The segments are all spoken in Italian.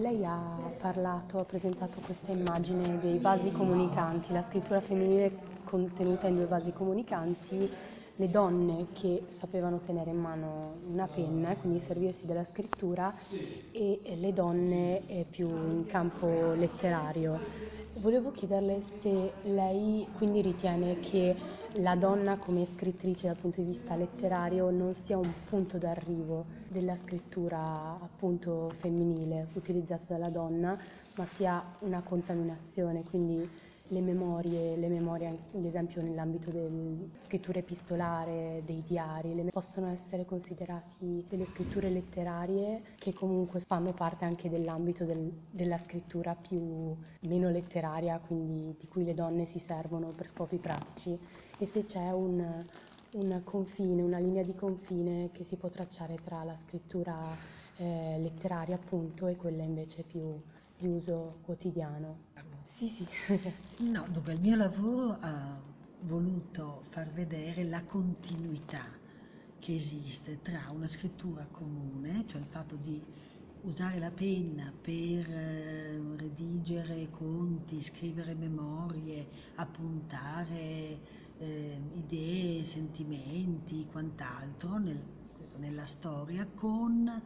Lei ha parlato, ha presentato questa immagine dei vasi comunicanti, la scrittura femminile contenuta in due vasi comunicanti, le donne che sapevano tenere in mano una penna, quindi servirsi della scrittura, e le donne eh, più in campo letterario. Volevo chiederle se lei quindi ritiene che la donna come scrittrice dal punto di vista letterario non sia un punto d'arrivo della scrittura appunto femminile utilizzata dalla donna, ma sia una contaminazione, quindi le memorie, le memorie ad esempio nell'ambito della scrittura epistolare, dei diari, le, possono essere considerati delle scritture letterarie che comunque fanno parte anche dell'ambito del, della scrittura più meno letteraria, quindi di cui le donne si servono per scopi pratici e se c'è un, un confine, una linea di confine che si può tracciare tra la scrittura eh, letteraria appunto e quella invece più di uso quotidiano. Sì, sì. no, dunque il mio lavoro ha voluto far vedere la continuità che esiste tra una scrittura comune, cioè il fatto di usare la penna per eh, redigere conti, scrivere memorie, appuntare eh, idee, sentimenti, quant'altro nel, nella storia, con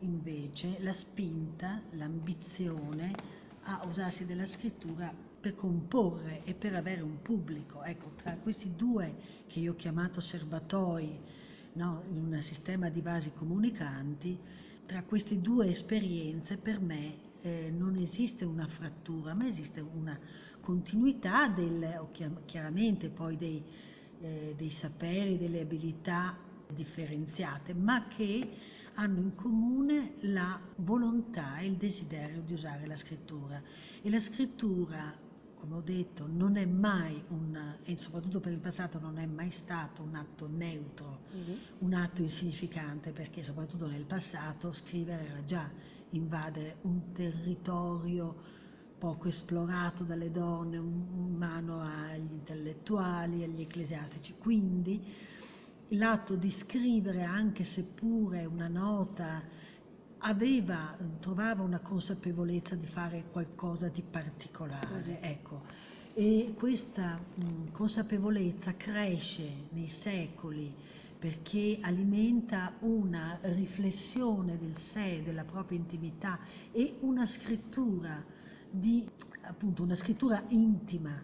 invece la spinta, l'ambizione a usarsi della scrittura per comporre e per avere un pubblico. Ecco, tra questi due che io ho chiamato serbatoi, no, in un sistema di vasi comunicanti, tra queste due esperienze per me eh, non esiste una frattura, ma esiste una continuità del, chiaramente poi dei, eh, dei saperi, delle abilità differenziate, ma che hanno in comune la volontà e il desiderio di usare la scrittura. E la scrittura, come ho detto, non è mai un, e soprattutto per il passato non è mai stato un atto neutro, mm-hmm. un atto insignificante, perché soprattutto nel passato scrivere era già invadere un territorio poco esplorato dalle donne, in mano agli intellettuali, agli ecclesiastici. Quindi l'atto di scrivere, anche seppure una nota, aveva, trovava una consapevolezza di fare qualcosa di particolare. Ecco. E questa mh, consapevolezza cresce nei secoli perché alimenta una riflessione del sé, della propria intimità e una scrittura di appunto una scrittura intima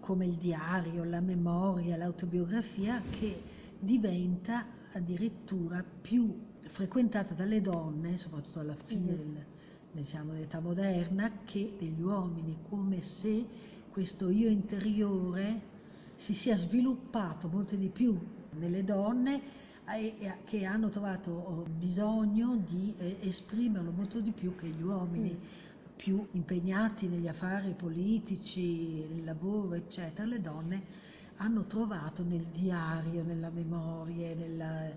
come il diario, la memoria, l'autobiografia che diventa addirittura più frequentata dalle donne, soprattutto alla fine mm-hmm. del, diciamo, dell'età moderna, che degli uomini, come se questo io interiore si sia sviluppato molto di più nelle donne che hanno trovato oh, bisogno di eh, esprimerlo molto di più che gli uomini. Mm più impegnati negli affari politici, nel lavoro, eccetera, le donne hanno trovato nel diario, nella memoria, nella,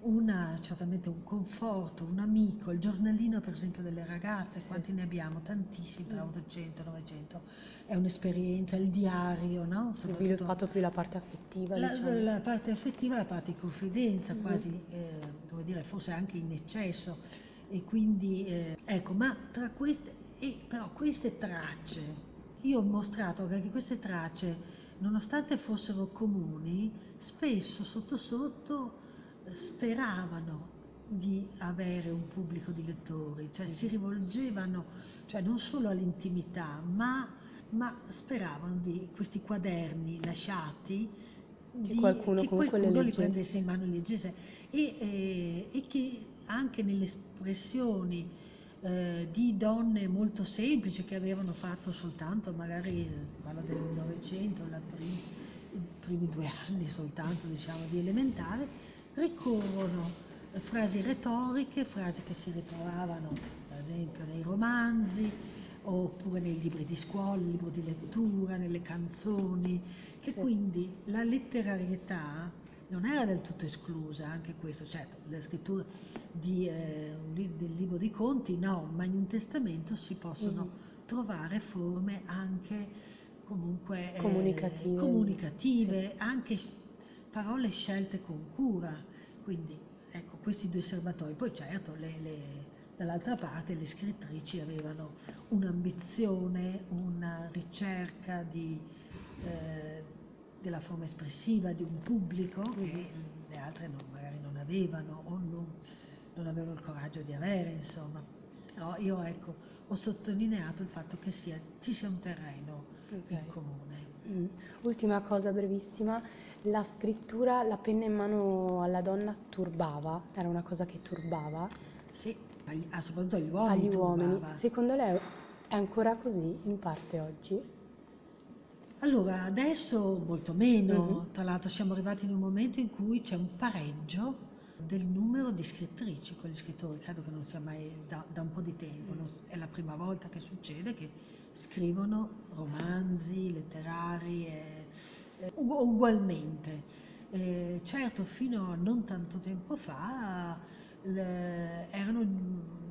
una, certamente un conforto, un amico, il giornalino per esempio delle ragazze, sì. quanti ne abbiamo? Tantissimi, tra 800 e 900, è un'esperienza, il diario, no? Si è sviluppato più la parte affettiva, la, diciamo. la parte affettiva, la parte di confidenza, mm-hmm. quasi, eh, devo dire, forse anche in eccesso, e quindi, eh, ecco, ma tra queste, e però queste tracce, io ho mostrato che queste tracce, nonostante fossero comuni, spesso sotto sotto eh, speravano di avere un pubblico di lettori, cioè si rivolgevano cioè non solo all'intimità, ma, ma speravano di questi quaderni lasciati che di, qualcuno, che qualcuno li prendesse in mano e leggesse. E, eh, e che anche nelle espressioni eh, di donne molto semplici che avevano fatto soltanto, magari parlo del Novecento, i primi due anni soltanto diciamo, di elementare, ricorrono frasi retoriche, frasi che si ritrovavano per esempio nei romanzi oppure nei libri di scuola, nei libri di lettura, nelle canzoni, che sì. quindi la letterarietà non era del tutto esclusa anche questo, certo, la scrittura di, eh, del libro di conti no, ma in un testamento si possono mm. trovare forme anche comunque eh, comunicative, comunicative sì. anche parole scelte con cura, quindi ecco questi due serbatoi, poi certo le, le dall'altra parte le scrittrici avevano un'ambizione, una ricerca di, eh, della forma espressiva di un pubblico che le altre non, magari non avevano o non, non avevano il coraggio di avere, insomma. No, io ecco, ho sottolineato il fatto che sia, ci sia un terreno Okay. in comune. Mm. Ultima cosa brevissima, la scrittura, la penna in mano alla donna turbava, era una cosa che turbava Sì, agli- ah, soprattutto agli uomini agli uomini. turbava. Secondo lei è ancora così in parte oggi? Allora, adesso molto meno, Mhm. tra l'altro siamo arrivati in un momento in cui c'è un pareggio del numero di scrittrici con gli scrittori, credo che non sia mai da, da un po' di tempo, non- è la prima volta che succede che scrivono romanzi letterari eh, ugu- ugualmente. Eh, certo, fino a non tanto tempo fa le- erano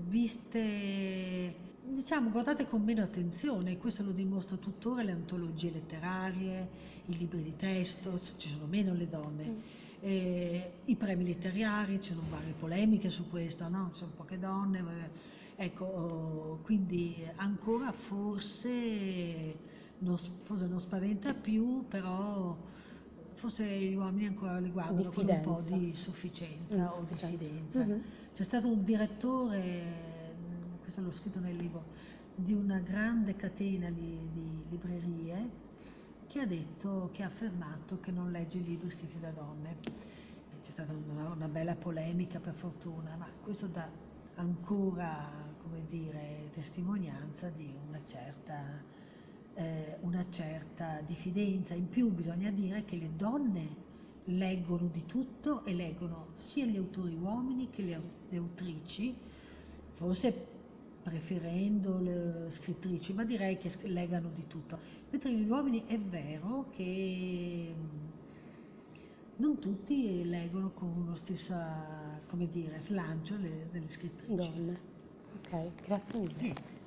viste, diciamo, guardate con meno attenzione, questo lo dimostra tuttora le antologie letterarie, i libri di testo, ci sono meno le donne. Mm. Eh, I premi letterari, ci sono varie polemiche su questo, no? Ci sono poche donne, ma- ecco, quindi ancora forse non, forse non spaventa più, però forse gli uomini ancora li guardano con un po' di sufficienza Mm, o diffidenza. Mhm. C'è stato un direttore, questo l'ho scritto nel libro, di una grande catena di, di librerie che ha detto, che ha affermato che non legge libri scritti da donne. C'è stata una, una bella polemica per fortuna, ma questo dà ancora, come dire, testimonianza di una certa, eh, una certa diffidenza. In più bisogna dire che le donne leggono di tutto e leggono sia gli autori uomini che le, le autrici, forse preferendo le scrittrici, ma direi che leggano di tutto. Mentre gli uomini è vero che mh, non tutti leggono con lo stesso, come dire, slancio le- delle scrittrici. Donne. Ok, grazie mille. Niente.